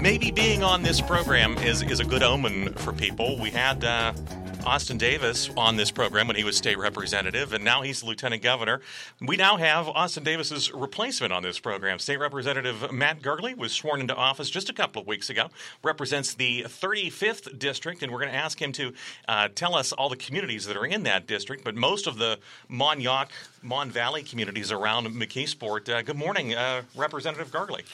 Maybe being on this program is, is a good omen for people. We had uh, Austin Davis on this program when he was state representative, and now he's lieutenant governor. We now have Austin Davis's replacement on this program. State Representative Matt Gergely was sworn into office just a couple of weeks ago, represents the 35th district, and we're going to ask him to uh, tell us all the communities that are in that district, but most of the Mon-Yough, Mon Valley communities around McKeesport. Uh, good morning, uh, Representative Gergely.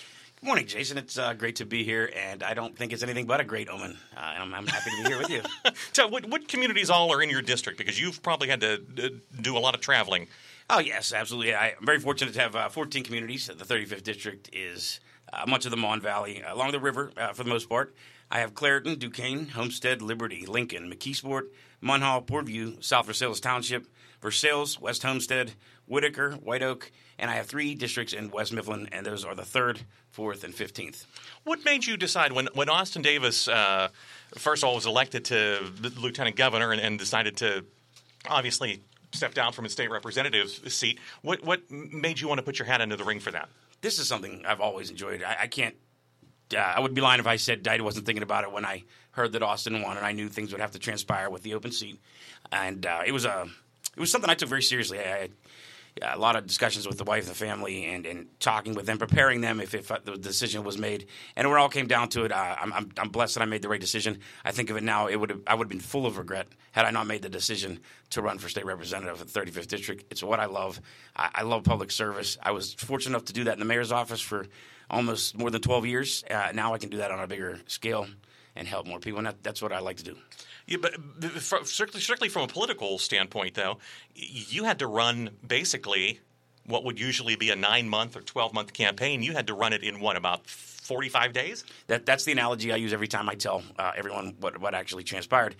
Good morning, Jason. It's uh, great to be here, and I don't think it's anything but a great omen. Uh, I'm, I'm, happy to be here with you. so, what, what, communities all are in your district? Because you've probably had to uh, do a lot of traveling. Oh, yes, absolutely. I, am very fortunate to have uh, 14 communities. The 35th district is uh, much of the Mon Valley along the river uh, for the most part. I have Clairton, Duquesne, Homestead, Liberty, Lincoln, McKeesport, Munhall, Portview, South Versailles Township, Versailles, West Homestead, Whitaker, White Oak, and I have three districts in West Mifflin, and those are the third, fourth, and fifteenth. What made you decide when when Austin Davis uh, first of all was elected to lieutenant governor and, and, decided to obviously step down from his state representative seat? What what made you want to put your hat into the ring for that? This is something I've always enjoyed. I, I can't. Uh, I would be lying if I said I wasn't thinking about it when I heard that Austin won, and I knew things would have to transpire with the open seat, and uh, it was a it was something I took very seriously. I had a lot of discussions with the wife, the family, and, and talking with them, preparing them if, if uh, the decision was made. And when it all came down to it, uh, I'm, I'm, I'm, blessed that I made the right decision. I think of it now, it would I would have been full of regret had I not made the decision to run for state representative of the 35th district. It's what I love. I, I love public service. I was fortunate enough to do that in the mayor's office for almost more than 12 years. Uh, now I can do that on a bigger scale and help more people, and that, that's what I like to do. Yeah, but strictly, strictly from a political standpoint, though, you had to run basically what would usually be a nine month or 12 month campaign. You had to run it in what, about 45 days? That, that's the analogy I use every time I tell uh, everyone what, what actually transpired.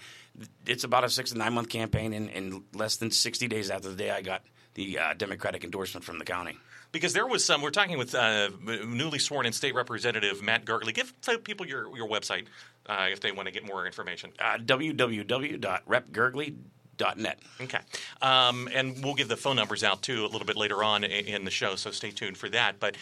It's about a six to nine month campaign in, in less than 60 days after the day I got the uh, Democratic endorsement from the county. Because there was some, we're talking with uh, newly sworn in state representative Matt Gergely. Give people your, your website uh, if they want to get more information. Uh, www.repgergely.com net. Okay. Um, and we'll give the phone numbers out too a little bit later on in the show, so stay tuned for that. But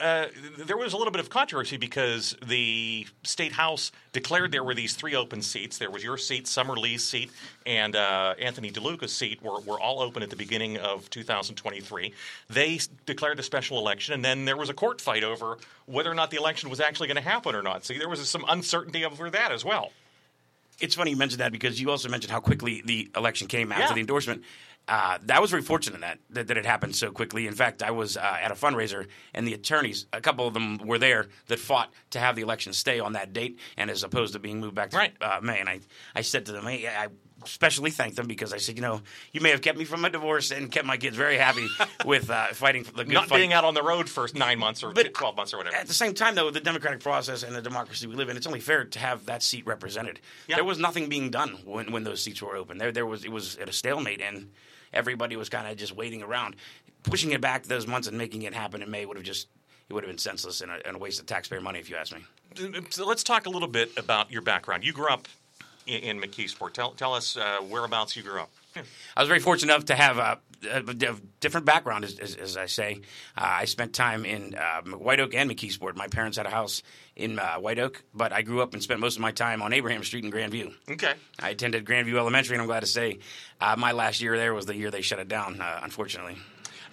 uh, there was a little bit of controversy because the state house declared there were these three open seats. There was your seat, Summer Lee's seat, and uh, Anthony DeLuca's seat were, were all open at the beginning of 2023. They declared a special election, and then there was a court fight over whether or not the election was actually going to happen or not. So there was some uncertainty over that as well it's funny you mentioned that because you also mentioned how quickly the election came after yeah. the endorsement. Uh, that was very fortunate that, that, that it happened so quickly. In fact, I was uh, at a fundraiser, and the attorneys, a couple of them were there that fought to have the election stay on that date, and as opposed to being moved back to right. uh, May. And I, I said to them, hey, I especially thank them because I said, you know, you may have kept me from a divorce and kept my kids very happy with uh, fighting for the good Not fight. being out on the road for nine months or but 12 months or whatever. At the same time, though, the democratic process and the democracy we live in, it's only fair to have that seat represented. Yeah. There was nothing being done when, when those seats were open. There, there was it was at a stalemate, and everybody was kind of just waiting around. Pushing it back those months and making it happen in May would have just it would have been senseless and a, and a waste of taxpayer money, if you ask me. So let's talk a little bit about your background. You grew up in, in McKeesport. Tell, tell us uh, whereabouts you grew up. I was very fortunate enough to have a, a, a different background, as, as, as I say. Uh, I spent time in uh, White Oak and McKeesport. My parents had a house in uh, White Oak, but I grew up and spent most of my time on Abraham Street in Grandview. Okay. I attended Grandview Elementary, and I'm glad to say uh, my last year there was the year they shut it down, uh, unfortunately.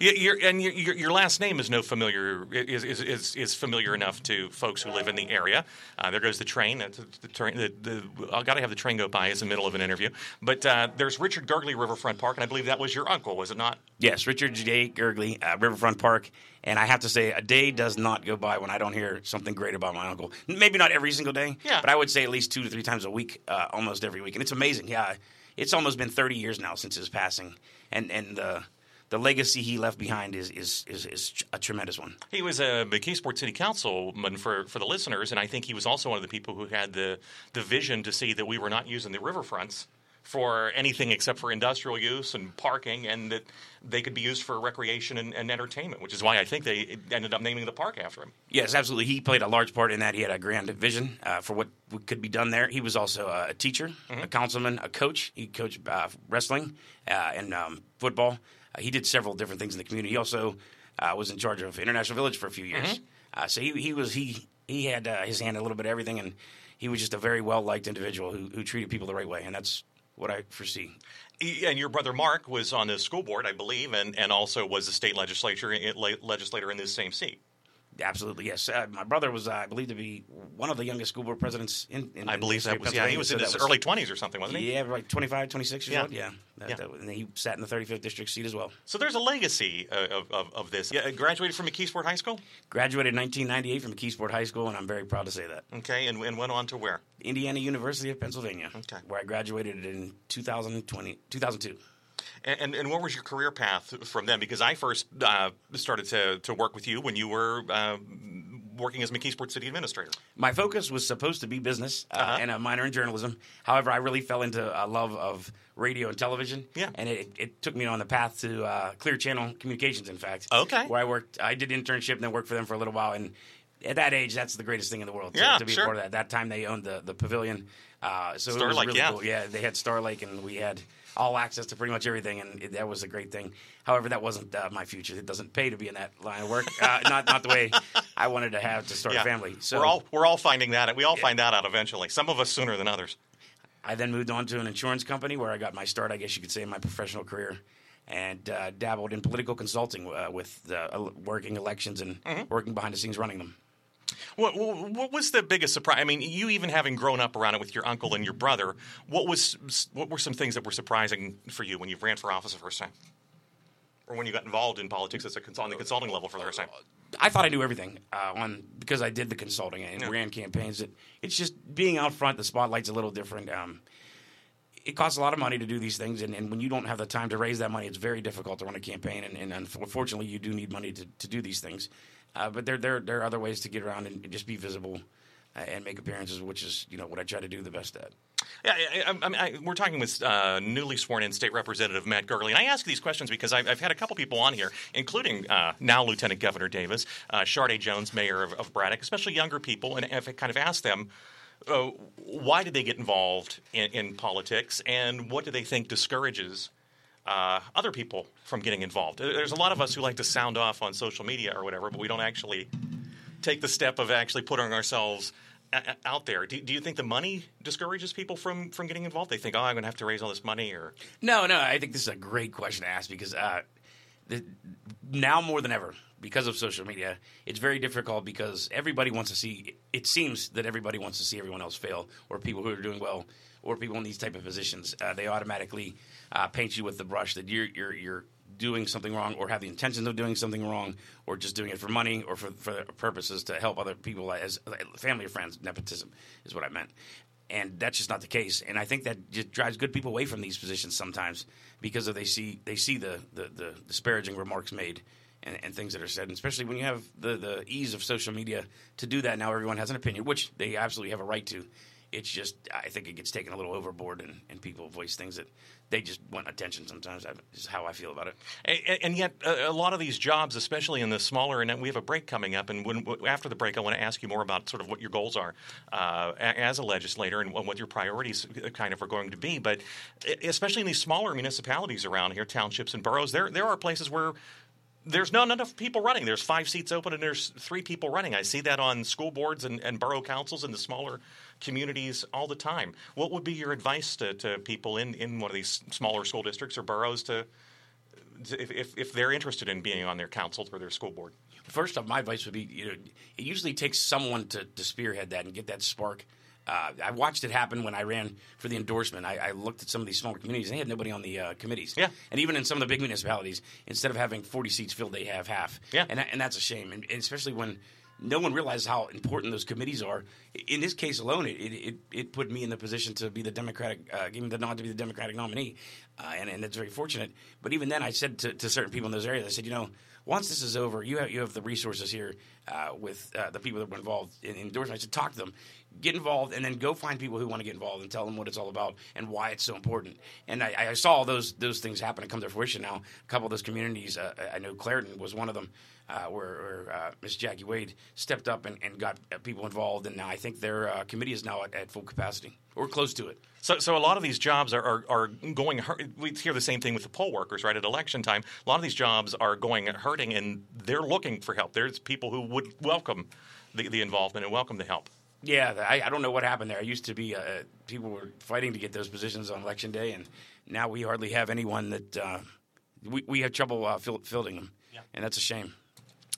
Your, and your, your, last name is no familiar is, is, is, is familiar enough to folks who live in the area. Uh, there goes the train. That's the train. The, the, I got to have the train go by as the middle of an interview. But uh, there's Richard Gergely Riverfront Park, and I believe that was your uncle, was it not? Yes, Richard J. Gergely, uh, Riverfront Park. And I have to say, a day does not go by when I don't hear something great about my uncle. Maybe not every single day, Yeah. but I would say at least two to three times a week, uh, almost every week. And it's amazing. Yeah, it's almost been 30 years now since his passing. And, and the, the legacy he left behind is, is, is, is a tremendous one. He was a McKeesport City Councilman for, for the listeners, and I think he was also one of the people who had the, the vision to see that we were not using the riverfronts for anything except for industrial use and parking, and that they could be used for recreation and, and entertainment, which is why I think they ended up naming the park after him. Yes, absolutely. He played a large part in that. He had a grand vision uh, for what could be done there. He was also uh, a teacher, a councilman, a coach. He coached uh, wrestling uh, and um, football. Uh, he did several different things in the community. He also uh, was in charge of International Village for a few years. Uh, so he, he was he he had uh, his hand in a little bit of everything, and he was just a very well liked individual who, who treated people the right way, and that's what I foresee. And your brother Mark was on the school board, I believe, and, and also was a state legislature legislator in this same seat. Absolutely, yes. Uh, my brother was, uh, I believe, to be one of the youngest school board presidents in. in I believe that was yeah. He was so in his was- early twenties or something, wasn't he? Yeah, like 25, 26 years Yeah. old. Yeah. That, Yeah. that- and he sat in the 35th district seat as well. So there's a legacy uh, of, of, of this. Yeah, graduated from McKeesport High School. Graduated in 1998 from McKeesport High School, and I'm very proud to say that. Okay, and, and went on to where? Indiana University of Pennsylvania, Okay. where I graduated in 2020, 2002. And, and, and what was your career path from then? Because I first uh, started to, to work with you when you were uh, working as McKeesport City Administrator. My focus was supposed to be business uh, Uh-huh. and a minor in journalism. However, I really fell into a love of radio and television. Yeah. And it, it took me on the path to uh, Clear Channel Communications, in fact. Okay. Where I worked, I did internship and then worked for them for a little while. And at that age, that's the greatest thing in the world to, Yeah, to be sure. a part of that. That time they owned the, the pavilion. Uh, so it was Star Lake, really yeah. cool. Yeah, they had Star Lake and we had all access to pretty much everything, and it, that was a great thing. However, that wasn't uh, my future. It doesn't pay to be in that line of work. Uh, not not the way I wanted to have to start Yeah. a family. So we're all we're all finding that. We all find that out eventually. Some of us sooner than others. I then moved on to an insurance company where I got my start, I guess you could say, in my professional career, and uh, dabbled in political consulting uh, with uh, working elections and Mm-hmm. working behind the scenes running them. What, what, what was the biggest surprise? I mean, you even having grown up around it with your uncle and your brother, what was what were some things that were surprising for you when you ran for office the first time, or when you got involved in politics as a cons- on the consulting level for the first time? I thought I knew everything uh, on because I did the consulting and Yeah. ran campaigns. It, it's just being out front. The spotlight's a little different. Um, it costs a lot of money to do these things, and, and when you don't have the time to raise that money, it's very difficult to run a campaign. And, and unfortunately, you do need money to, to do these things. Uh, but there, there there are other ways to get around and just be visible uh, and make appearances, which is you know what I try to do the best at. Yeah, I, I, I we're talking with uh, newly sworn in State Representative Matt Gergely, and I ask these questions because I've, I've had a couple people on here, including uh, now Lieutenant Governor Davis, uh, Chardaé Jones, Mayor of, of Braddock, especially younger people, and I've kind of asked them. Uh, why did they get involved in, in politics, and what do they think discourages uh, other people from getting involved? There's a lot of us who like to sound off on social media or whatever, but we don't actually take the step of actually putting ourselves a- out there. Do, do you think the money discourages people from, from getting involved? They think, oh, I'm going to have to raise all this money, or No, no, I think this is a great question to ask because uh, the, now more than ever, because of social media, it's very difficult because everybody wants to see. It seems that everybody wants to see everyone else fail, or people who are doing well, or people in these type of positions. Uh, they automatically uh, paint you with the brush that you're you're you're doing something wrong, or have the intentions of doing something wrong, or just doing it for money or for for purposes to help other people as family or friends. Nepotism is what I meant and that's just not the case. And I think that just drives good people away from these positions sometimes because of they see they see the the, the disparaging remarks made and, and things that are said, and especially when you have the the ease of social media to do that. Now everyone has an opinion, which they absolutely have a right to. It's just I think it gets taken a little overboard, and, and people voice things that they just want attention. Sometimes that is how I feel about it. and, and yet a, a lot of these jobs, especially in the smaller, and we have a break coming up, and when, after the break, I want to ask you more about sort of what your goals are uh, as a legislator and what your priorities uh, kind of are going to be. But especially in these smaller municipalities around here, townships and boroughs, there there are places where there's not enough people running. There's five seats open and there's three people running. I see that on school boards and, and borough councils in the smaller communities all the time. What would be your advice to, to people in, in one of these smaller school districts or boroughs to if, if, if they're interested in being on their council or their school board? First off, my advice would be you know, it usually takes someone to, to spearhead that and get that spark. Uh, I watched it happen when I ran for the endorsement. I, I looked at some of these smaller communities; they had nobody on the uh, committees. Yeah. and even in some of the big municipalities, instead of having 40 seats filled, they have half. Yeah. and and that's a shame, and, and especially when no one realizes how important those committees are. In this case alone, it it, it put me in the position to be the Democratic, uh, gave me the nod to be the Democratic nominee, uh, and and it's very fortunate. But even then, I said to, to certain people in those areas, I said, you know, once this is over, you have you have the resources here uh, with uh, the people that were involved in, in endorsement. I said, talk to them, get involved, and then go find people who want to get involved and tell them what it's all about and why it's so important. And I, I saw those those things happen and come to fruition now. A couple of those communities, uh, I know Clairton was one of them uh, where, where uh, Ms. Jackie Wade stepped up and, and got uh, people involved, and now I think their uh, committee is now at, at, full capacity or close to it. So, so a lot of these jobs are, are, are going. We hear the same thing with the poll workers, right? At election time, a lot of these jobs are going hurting, and they're looking for help. There's people who would welcome the, the involvement and welcome the help. Yeah, I, I don't know what happened there. I used to be uh, people were fighting to get those positions on election day, and now we hardly have anyone that uh, we we have trouble uh, fill, filling them, yeah. and that's a shame.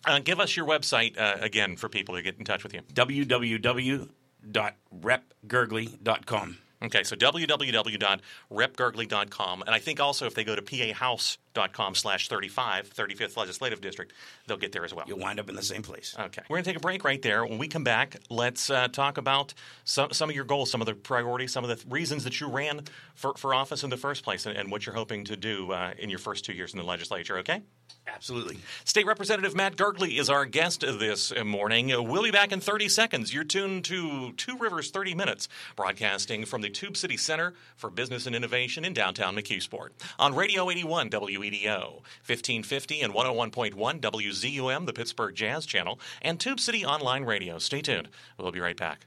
Uh, give us your website uh, again for people to get in touch with you. www.repgergely.com. Okay, so www.repgergely.com. And I think also if they go to pahouse.com slash 35, 35th Legislative District, they'll get there as well. You'll wind up in the same place. Okay. We're going to take a break right there. When we come back, let's uh, talk about some, some of your goals, some of the priorities, some of the th- reasons that you ran for, for office in the first place, and, and what you're hoping to do uh, in your first two years in the legislature, okay? Absolutely. State Representative Matt Gergely is our guest this morning. We'll be back in 30 seconds. You're tuned to Two Rivers 30 Minutes, broadcasting from the Tube City Center for Business and Innovation in downtown McKeesport. On Radio 81 WEDO, 1550 and 101.1 WZUM, the Pittsburgh Jazz Channel, and Tube City Online Radio. Stay tuned. We'll be right back.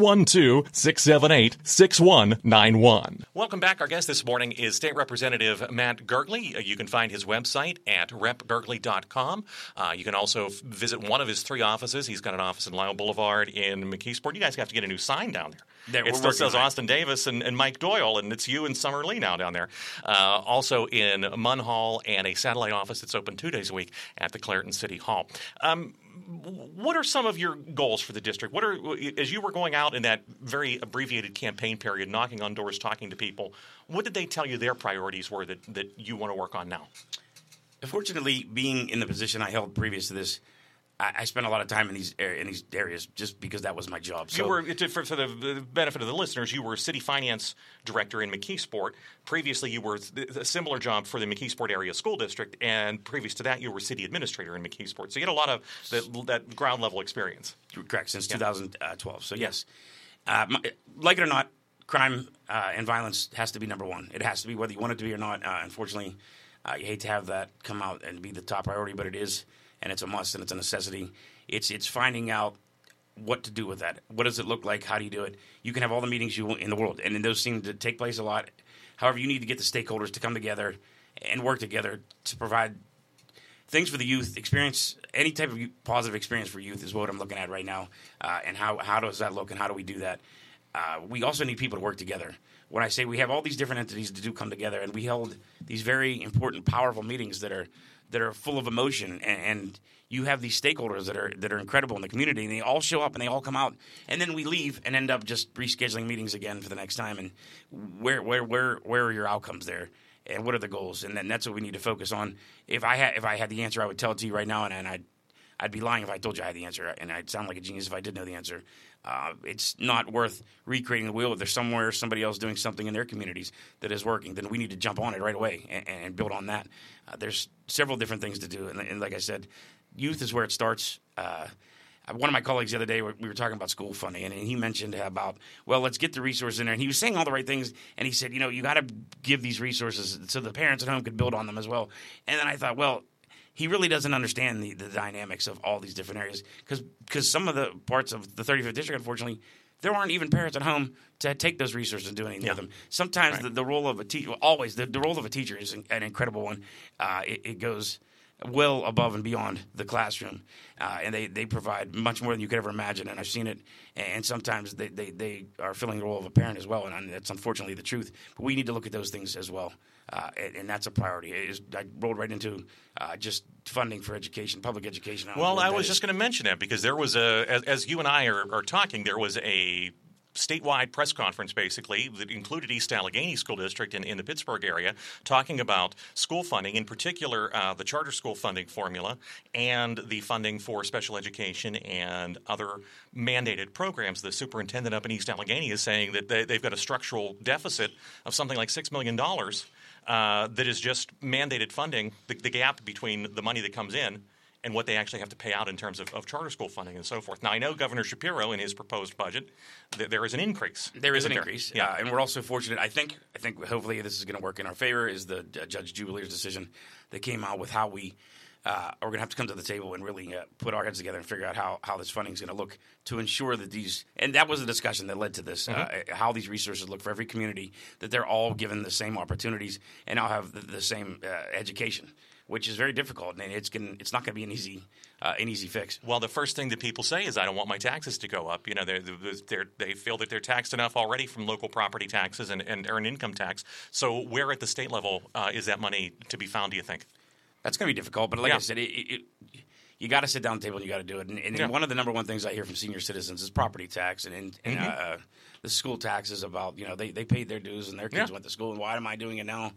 412 678 6191. Welcome back. Our guest this morning is State Representative Matt Gergely. Uh, you can find his website at repgergely.com. Uh, you can also f- visit one of his three offices. He's got an office in Lyle Boulevard in McKeesport. You guys have to get a new sign down there. there it still says Austin Davis and, and, Mike Doyle, and it's you and Summer Lee now down there. Uh, also in Munhall and a satellite office that's open two days a week at the Clairton City Hall. Um, what are some of your goals for the district? What are as you were going out in that very abbreviated campaign period, knocking on doors, talking to people? What did they tell you their priorities were that, that you want to work on now? Fortunately, being in the position I held previous to this, I, I spent a lot of time in these in these areas just because that was my job. So, you were for, for the benefit of the listeners. You were city finance director in McKeesport. Previously, you were a similar job for the McKeesport area school district, and previous to that, you were city administrator in McKeesport. So you had a lot of the, that ground level experience. Correct since yeah. 2012. So yes, uh, my, like it or not, crime uh, and violence has to be number one. It has to be whether you want it to be or not. Uh, unfortunately, uh, you hate to have that come out and be the top priority, but it is and it's a must and it's a necessity. It's it's finding out what to do with that. What does it look like? How do you do it? You can have all the meetings you want in the world, and those seem to take place a lot. However, you need to get the stakeholders to come together and work together to provide things for the youth. Experience any type of positive experience for youth is what I'm looking at right now. Uh, and how how does that look, and how do we do that? Uh, we also need people to work together. When I say we have all these different entities to do come together, and we held these very important, powerful meetings that are that are full of emotion and, and, you have these stakeholders that are that are incredible in the community and they all show up and they all come out and then we leave and end up just rescheduling meetings again for the next time and where where where where are your outcomes there? And what are the goals? And then that's what we need to focus on. If i had if i had the answer i would tell it to you right now and, and i'd I'd be lying if I told you I had the answer, and I'd sound like a genius if I did know the answer. Uh, it's not worth recreating the wheel. If there's somewhere somebody else doing something in their communities that is working, then we need to jump on it right away and, and build on that. Uh, there's several different things to do, and, and, like I said, youth is where it starts. Uh, one of my colleagues the other day, we were talking about school funding, and he mentioned about, well, let's get the resources in there. And he was saying all the right things, and he said, you know, you got to give these resources so the parents at home could build on them as well. And then I thought, well, he really doesn't understand the, the dynamics of all these different areas because because some of the parts of the 35th district, unfortunately, there aren't even parents at home to take those resources and do anything yeah. with them. Sometimes right. the, the, role of a teacher, always the, the, role of a teacher is an incredible one. Uh, it, it, goes well above and beyond the classroom, uh, and they, they provide much more than you could ever imagine. And I've seen it. And sometimes they, they, they are filling the role of a parent as well, and that's unfortunately the truth. But we need to look at those things as well. Uh, and, and, that's a priority. Is, I rolled right into uh, just funding for education, public education. well, I was just going to mention that because there was a, as, as you and I are, are talking, there was a statewide press conference basically that included East Allegheny School District in, in the Pittsburgh area, talking about school funding, in particular uh, the charter school funding formula and the funding for special education and other mandated programs. The superintendent up in East Allegheny is saying that they, have got a structural deficit of something like $6 million. Uh, that is just mandated funding, the, the gap between the money that comes in and what they actually have to pay out in terms of, of charter school funding and so forth. Now, I know Governor Shapiro in his proposed budget, th- there is an increase. There is an there? increase, yeah, uh, and we're also fortunate. I think, I think, hopefully, this is going to work in our favor. Is the uh, Judge Jubelirer's decision that came out with how we uh, are going to have to come to the table and really uh, put our heads together and figure out how, how this funding is going to look to ensure that these and that was the discussion that led to this uh, mm-hmm. uh, how these resources look for every community that they're all given the same opportunities and all have the, the same uh, education which is very difficult, and it's going it's not going to be an easy uh, an easy fix. Well, the first thing that people say is, "I don't want my taxes to go up." You know, they they feel that they're taxed enough already from local property taxes and, and earned income tax. So, where at the state level uh, is that money to be found? Do you think? That's going to be difficult, but like yeah. I said, it, it, you got to sit down at the table and you got to do it. And, and yeah. one of the number one things I hear from senior citizens is property tax and, and, mm-hmm. uh, the school taxes about you know they, they paid their dues and their kids yeah. went to school and why am I doing it now?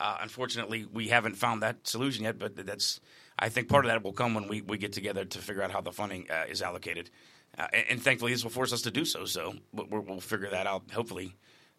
Uh, unfortunately, we haven't found that solution yet, but that's I think part of that will come when we, we get together to figure out how the funding uh, is allocated. Uh, and, and, thankfully, this will force us to do so. So we'll figure that out hopefully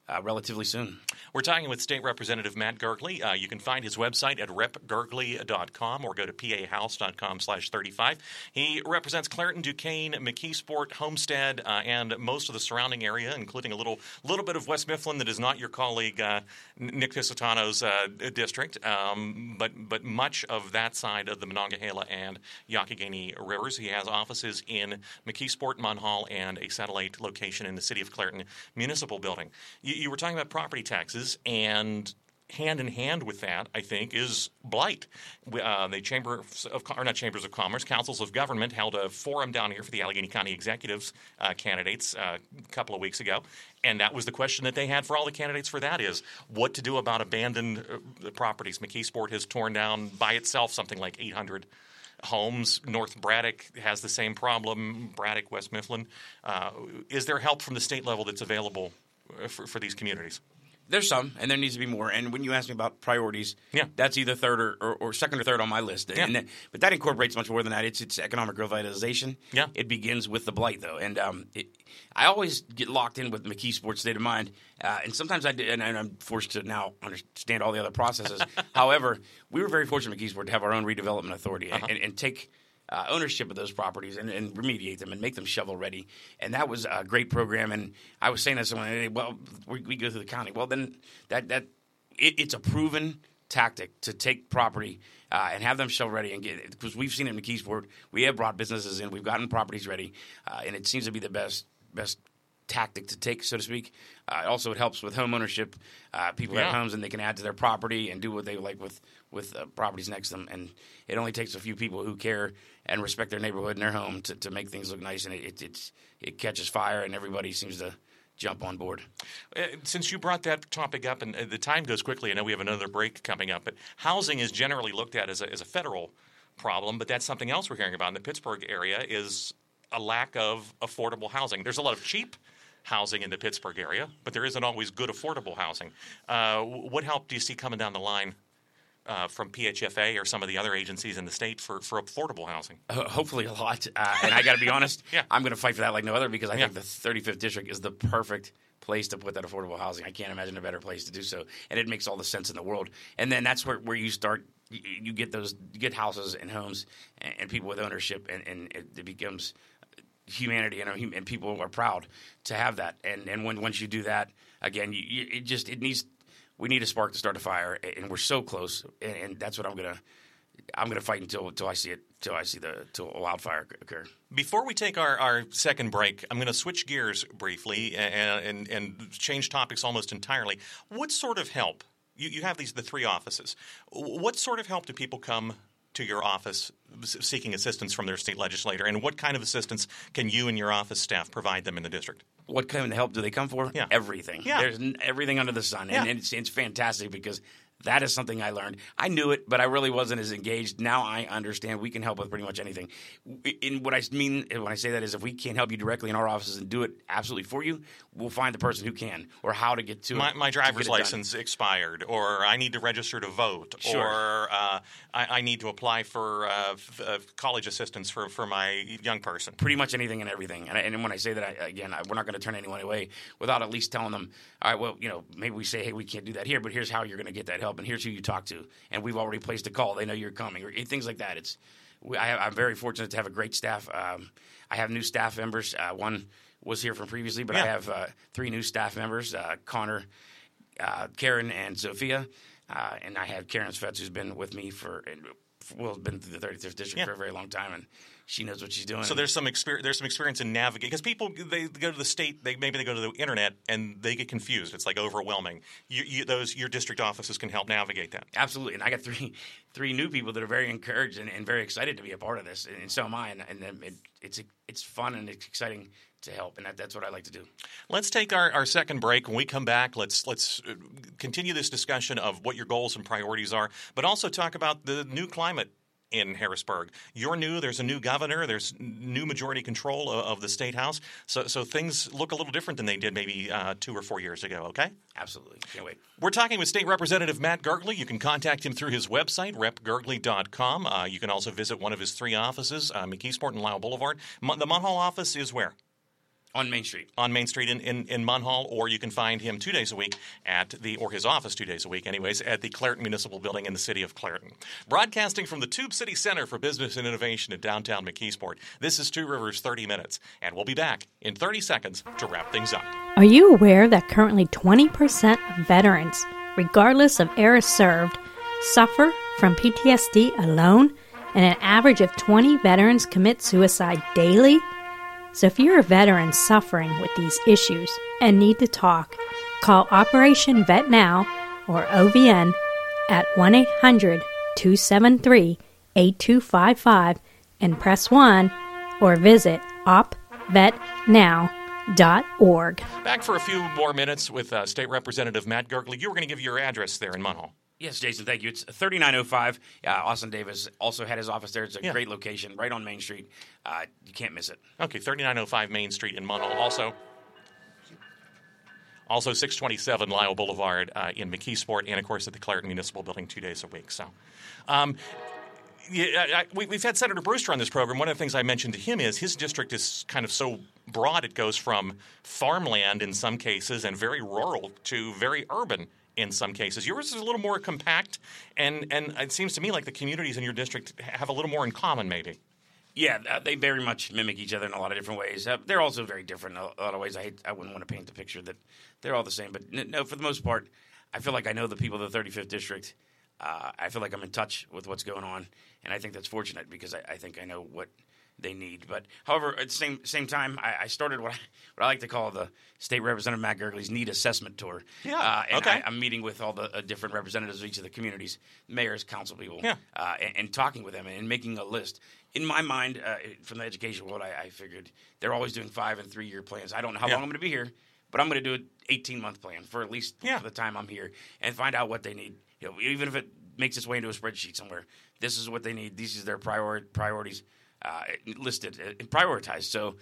uh, relatively soon. We're talking with State Representative Matt Gergely. Uh, you can find his website at repgergely.com or go to pahouse.com slash 35. He represents Clairton, Duquesne, McKeesport, Homestead, uh, and most of the surrounding area, including a little little bit of West Mifflin that is not your colleague uh, Nick Pisciottano's uh, district, um, but, but much of that side of the Monongahela and Youghiogheny rivers. He has offices in McKeesport, Munhall, and a satellite location in the City of Clairton Municipal Building. You, you were talking about property taxes, and hand in hand with that, I think, is blight. Uh, the Chamber of, or not Chambers of Commerce, Councils of Government held a forum down here for the Allegheny County executives uh, candidates uh, a couple of weeks ago, and that was the question that they had for all the candidates for that is what to do about abandoned uh, properties. McKeesport has torn down by itself something like 800 homes. North Braddock has the same problem. Braddock, West Mifflin. Uh, is there help from the state level that's available for, for these communities? There's some, and there needs to be more. And when you ask me about priorities, yeah. that's either third or, or, or second or third on my list. Yeah. That, but that incorporates much more than that. It's it's economic revitalization. Yeah. It begins with the blight, though. And um, it, I always get locked in with McKeesport's State of Mind. Uh, and sometimes I did, and, I'm forced to now understand all the other processes. However, we were very fortunate, in McKeesport, to have our own redevelopment authority uh-huh. and, and take – uh, ownership of those properties and, and, remediate them and make them shovel ready. And that was a great program. And I was saying to someone, hey, well, we, we, go through the county. Well, then that that it, it's a proven tactic to take property uh, and have them shovel ready and get because we've seen it in McKeesport. We have brought businesses in, we've gotten properties ready, uh, and it seems to be the best best tactic to take, so to speak. Uh, also, it helps with home ownership. Uh, people yeah. have homes and they can add to their property and do what they like with with uh, properties next to them. And it only takes a few people who care and respect their neighborhood and their home to, to make things look nice. And it, it, it catches fire, and everybody seems to jump on board. Uh, since you brought that topic up, and uh, the time goes quickly, I know we have another break coming up, but housing is generally looked at as a, as a federal problem, but that's something else we're hearing about in the Pittsburgh area is a lack of affordable housing. There's a lot of cheap housing in the Pittsburgh area, but there isn't always good affordable housing. Uh, what help do you see coming down the line uh, from PHFA or some of the other agencies in the state for, for affordable housing? Uh, hopefully, a lot. Uh, and I got to be honest, yeah. I'm going to fight for that like no other because I yeah. think the 35th district is the perfect place to put that affordable housing. I can't imagine a better place to do so, and it makes all the sense in the world. And then that's where, where you start. You, get those, you get houses and homes and, and people with ownership, and, and it, it becomes humanity and, and people are proud to have that. And and when once you do that, again, you, you, it just it needs we need a spark to start a fire, and we're so close. And, and that's what I'm gonna I'm gonna fight until until I see it till I see the till a wildfire occur. Before we take our, our second break, I'm going to switch gears briefly and, and, and change topics almost entirely. What sort of help? You, you have these the three offices. What sort of help do people come to your office seeking assistance from their state legislator, and what kind of assistance can you and your office staff provide them in the district? What kind of help do they come for? Yeah. Everything. Yeah. There's everything under the sun, yeah. and it's, it's fantastic because that is something I learned. I knew it, but I really wasn't as engaged. Now I understand we can help with pretty much anything. In what I mean when I say that is if we can't help you directly in our offices and do it absolutely for you, we'll find the person who can or how to get to my, it. My driver's license done. expired, or I need to register to vote, sure. or uh, I, I, need to apply for uh, f- uh, college assistance for, for my young person. Pretty much anything and everything. And, and when I say that, I, again, I, we're not going to turn anyone away without at least telling them, all right, well, you know, maybe we say, hey, we can't do that here, but here's how you're going to get that help, and here's who you talk to, and we've already placed a call. They know you're coming, or things like that. It's I, am very fortunate to have a great staff. Um, I have new staff members. Uh, one was here from previously, but yeah. I have uh, three new staff members: uh, Connor, uh, Karen, and Sophia. Uh, and I have Karen Svets, who's been with me for and, well, been through the 35th district yeah. for a very long time, and she knows what she's doing. So there's some experience. There's some experience in navigating because people they go to the state. They maybe they go to the internet and they get confused. It's like overwhelming. You, you, those your district offices can help navigate that. Absolutely, and I got three three new people that are very encouraged and, and very excited to be a part of this, and, so am I. And, and it, it's it's fun and it's exciting to help, and that, that's what I like to do. Let's take our, our second break. When we come back, let's let's uh, continue this discussion of what your goals and priorities are, but also talk about the new climate in Harrisburg. You're new. There's a new governor. There's new majority control of, of the state house. So, so things look a little different than they did maybe uh, two or four years ago. Okay. Absolutely. Can't wait. We're talking with State Representative Matt Gergely. You can contact him through his website, repgergely.com. Uh, you can also visit one of his three offices, uh, McKeesport and Lyle Boulevard. the Munhall office is where? On Main Street. On Main Street in, in, in Munhall, or you can find him two days a week at the, or his office two days a week, anyways, at the Clairton Municipal Building in the city of Clairton. Broadcasting from the Tube City Center for Business and Innovation in downtown McKeesport, this is Two Rivers 30 Minutes, and we'll be back in 30 seconds to wrap things up. Are you aware that currently 20% of veterans, regardless of era served, suffer from PTSD alone, and an average of 20 veterans commit suicide daily? So if you're a veteran suffering with these issues and need to talk, call Operation Vet Now or OVN at 1 800 273 8255 and press 1 or visit opvetnow.org. Back for a few more minutes with uh, State Representative Matt Gergely. You were going to give your address there in Munhall. Yes, Jason, thank you. It's 3905. Uh, Austin Davis also had his office there. It's a Yeah. great location, right on Main Street. Uh, you can't miss it. Okay, 3905 Main Street in Munhall. Also, also 627 Lyle Boulevard uh, in McKeesport, and of course at the Clairton Municipal Building two days a week. So, um, yeah, I, I, we, we've had Senator Brewster on this program. One of the things I mentioned to him is his district is kind of so broad; it goes from farmland in some cases and very rural to very urban in some cases. Yours is a little more compact, and and it seems to me like the communities in your district have a little more in common, maybe. Yeah, uh, they very much mimic each other in a lot of different ways. Uh, they're also very different in a lot of ways. I hate, I wouldn't want to paint the picture that they're all the same, but no, for the most part, I feel like I know the people of the 35th district. Uh, I feel like I'm in touch with what's going on, and I think that's fortunate because I, I think I know what they need. But however, at the same same time, I, I started what I, what I like to call the State Representative Matt Gergely's need assessment tour. Yeah, uh, and okay. I, I'm meeting with all the uh, different representatives of each of the communities, mayors, council people, Yeah. uh, and, and talking with them and making a list. In my mind, uh, from the education world, I, I figured they're always doing five and three year plans. I don't know how Yeah. long I'm going to be here, but I'm going to do an 18 month plan for at least Yeah. for the time I'm here and find out what they need. You know, even if it makes its way into a spreadsheet somewhere, this is what they need. These is their prior, priorities uh, listed and prioritized. So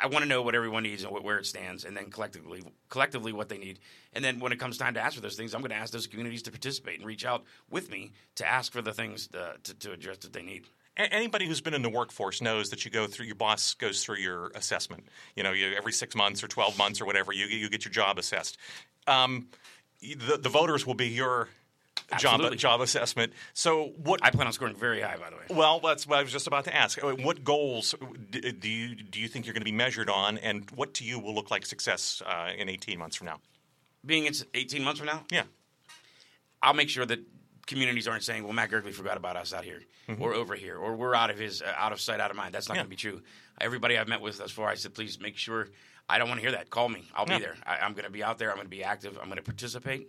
I want to know what everyone needs and where it stands, and then collectively, collectively what they need. And then when it comes time to ask for those things, I'm going to ask those communities to participate and reach out with me to ask for the things to, to, to address that they need. Anybody who's been in the workforce knows that you go through your boss goes through your assessment. You know, you, every six months or twelve months or whatever, you you get your job assessed. Um, the, the voters will be your Absolutely. job assessment. So what? I plan on scoring very high, by the way. well, that's what I was just about to ask. Uh, What goals do you do you think you're going to be measured on, and what to you will look like success uh, in 18 months from now? Being it's 18 months from now, Yeah. I'll make sure that communities aren't saying, "Well, Matt Gergely forgot about us out here, Mm-hmm. or over here, or we're out of his uh, out of sight, out of mind." That's not Yeah. going to be true. Everybody I've met with thus far, I said, "Please make sure." I don't want to hear that. Call me. I'll Yeah. be there. I, I'm going to be out there. I'm going to be active. I'm going to participate,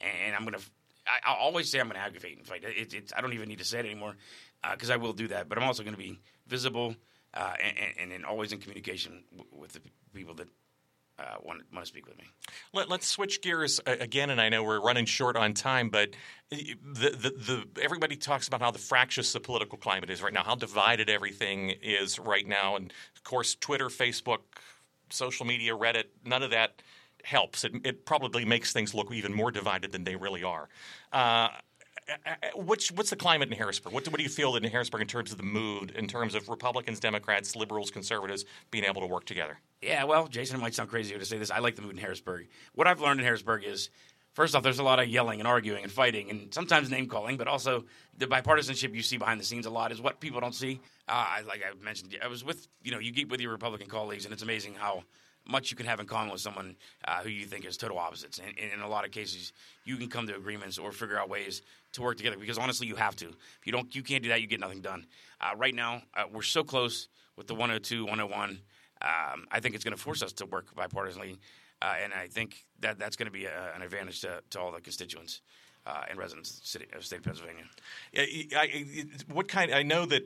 and I'm going to. I, I'll always say I'm going to aggravate and fight. It, it's I don't even need to say it anymore because I will do that. But I'm also going to be visible uh, and, and, and always in communication w- with the people that uh, want want to speak with me. Let, us switch gears uh, again, and I know we're running short on time, but the, the, the everybody talks about how the fractious the political climate is right now, how divided everything is right now, and of course, Twitter, Facebook, social media, Reddit, none of that helps. It, it probably makes things look even more divided than they really are. Uh, What's what's the climate in Harrisburg? What do, what do you feel in Harrisburg in terms of the mood, in terms of Republicans, Democrats, liberals, conservatives being able to work together? Yeah, well, Jason, it might sound crazy to say this. I like the mood in Harrisburg. What I've learned in Harrisburg is, first off, there's a lot of yelling and arguing and fighting, and sometimes name calling, but also the bipartisanship you see behind the scenes a lot is what people don't see. Uh, like I mentioned, I was with you know you get with your Republican colleagues, and it's amazing how much you can have in common with someone uh, who you think is total opposites. And, and in a lot of cases, you can come to agreements or figure out ways to work together because honestly, you have to. If you don't, you can't do that. You get nothing done. Uh, right now, uh, we're so close with the 102, 101. Um, I think it's going to force us to work bipartisanly, uh, and I think that that's going to be a, an advantage to, to all the constituents. Uh, and residents of the city, of the state of Pennsylvania. I, I, what kind? I know that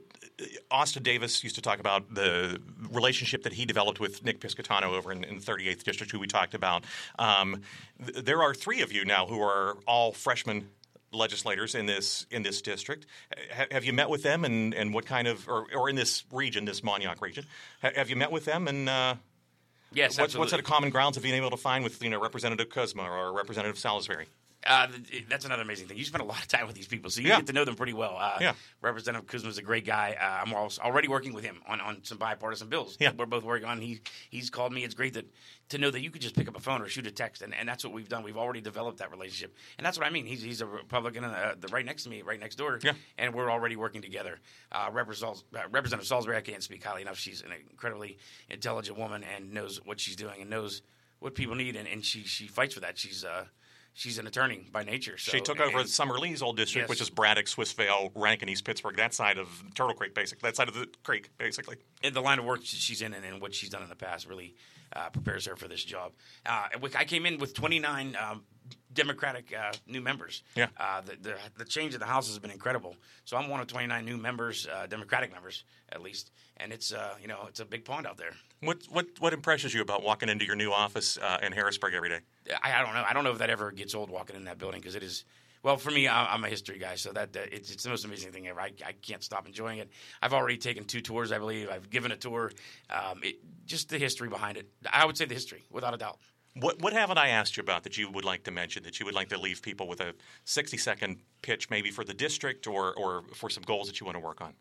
Austin Davis used to talk about the relationship that he developed with Nick Pisciottano over in, in the 38th district, who we talked about. Um, th- there are three of you now who are all freshmen legislators in this in this district. Ha- have you met with them, and, and what kind of, or, or in this region, this Mon-Yough region? Ha- have you met with them, and uh, Yes, what's, what's absolutely. at a common grounds of being able to find with you know Representative Kuzma or Representative Salisbury? Uh, that's another amazing thing. You spend a lot of time with these people, so you Yeah. get to know them pretty well. Uh, Yeah. Representative Kuzma's a great guy. Uh, I'm already working with him on, on some bipartisan bills. Yeah. that we're both working on. He he's called me. It's great that to know that you could just pick up a phone or shoot a text, and, and that's what we've done. We've already developed that relationship, and that's what I mean. He's he's a Republican, uh, the right next to me, right next door, Yeah. and we're already working together. Uh, Representative, uh, Representative Salisbury, I can't speak highly enough. She's an incredibly intelligent woman and knows what she's doing and knows what people need, and, and she she fights for that. She's uh she's an attorney by nature. So, She took and- over Summer Lee's old district, Yes. which is Braddock, Swissvale, Rankin, East Pittsburgh, that side of Turtle Creek, basically, that side of the creek, basically. in the line of work she's in and, and what she's done in the past really uh, prepares her for this job. Uh, I came in with 29 um, Democratic uh, new members. Yeah. Uh, the, the the change of the House has been incredible. So I'm one of 29 new members, uh, Democratic members at least, and it's uh, you know it's a big pond out there. What what what impresses you about walking into your new office uh, in Harrisburg every day? I, I don't know. I don't know if that ever gets old walking in that building because it is. Well, for me, I- I'm a history guy, so that, that it's, it's the most amazing thing ever. I, I can't stop enjoying it. I've already taken two tours, I believe. I've given a tour. Um, it, just the history behind it. I would say the history, without a doubt. What what haven't I asked you about that you would like to mention that you would like to leave people with a sixty second pitch, maybe for the district or or for some goals that you want to work on?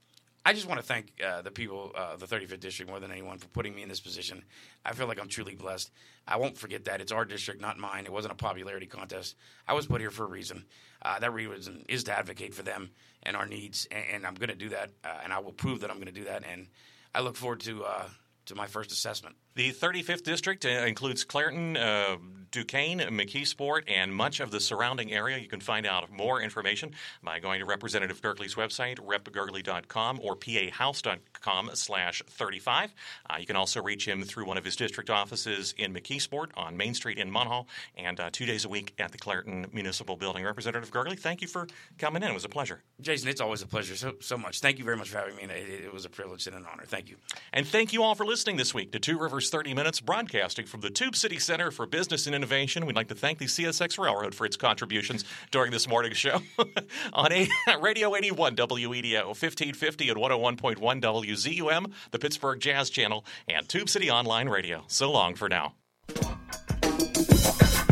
I just want to thank uh, the people uh, the 35th district more than anyone for putting me in this position. I feel like I'm truly blessed. I won't forget that it's our district, not mine. It wasn't a popularity contest. I was put here for a reason. Uh, that reason is to advocate for them and our needs, and, and I'm going to do that, uh, and I will prove that I'm going to do that. And I look forward to uh, to my first assessment. The 35th district uh, includes Clairton, uh, Duquesne, McKeesport, and much of the surrounding area. You can find out more information by going to Representative Gergely's website, repgergely.com or pahouse.com slash 35. Uh, you can also reach him through one of his district offices in McKeesport on Main Street in Munhall and uh, two days a week at the Clairton Municipal Building. Representative Gergley, thank you for coming in. It was a pleasure. Jason, it's always a pleasure so, so much. Thank you very much for having me. It, it was a privilege and an honor. Thank you. And thank you all for listening this week to Two Rivers 30 Minutes, broadcasting from the Tube City Center for Business and Innovation. We'd like to thank the CSX Railroad for its contributions during this morning's show on a, Radio 81 WEDO, 1550 and 101.1 WZUM, the Pittsburgh Jazz Channel, and Tube City Online Radio. So long for now.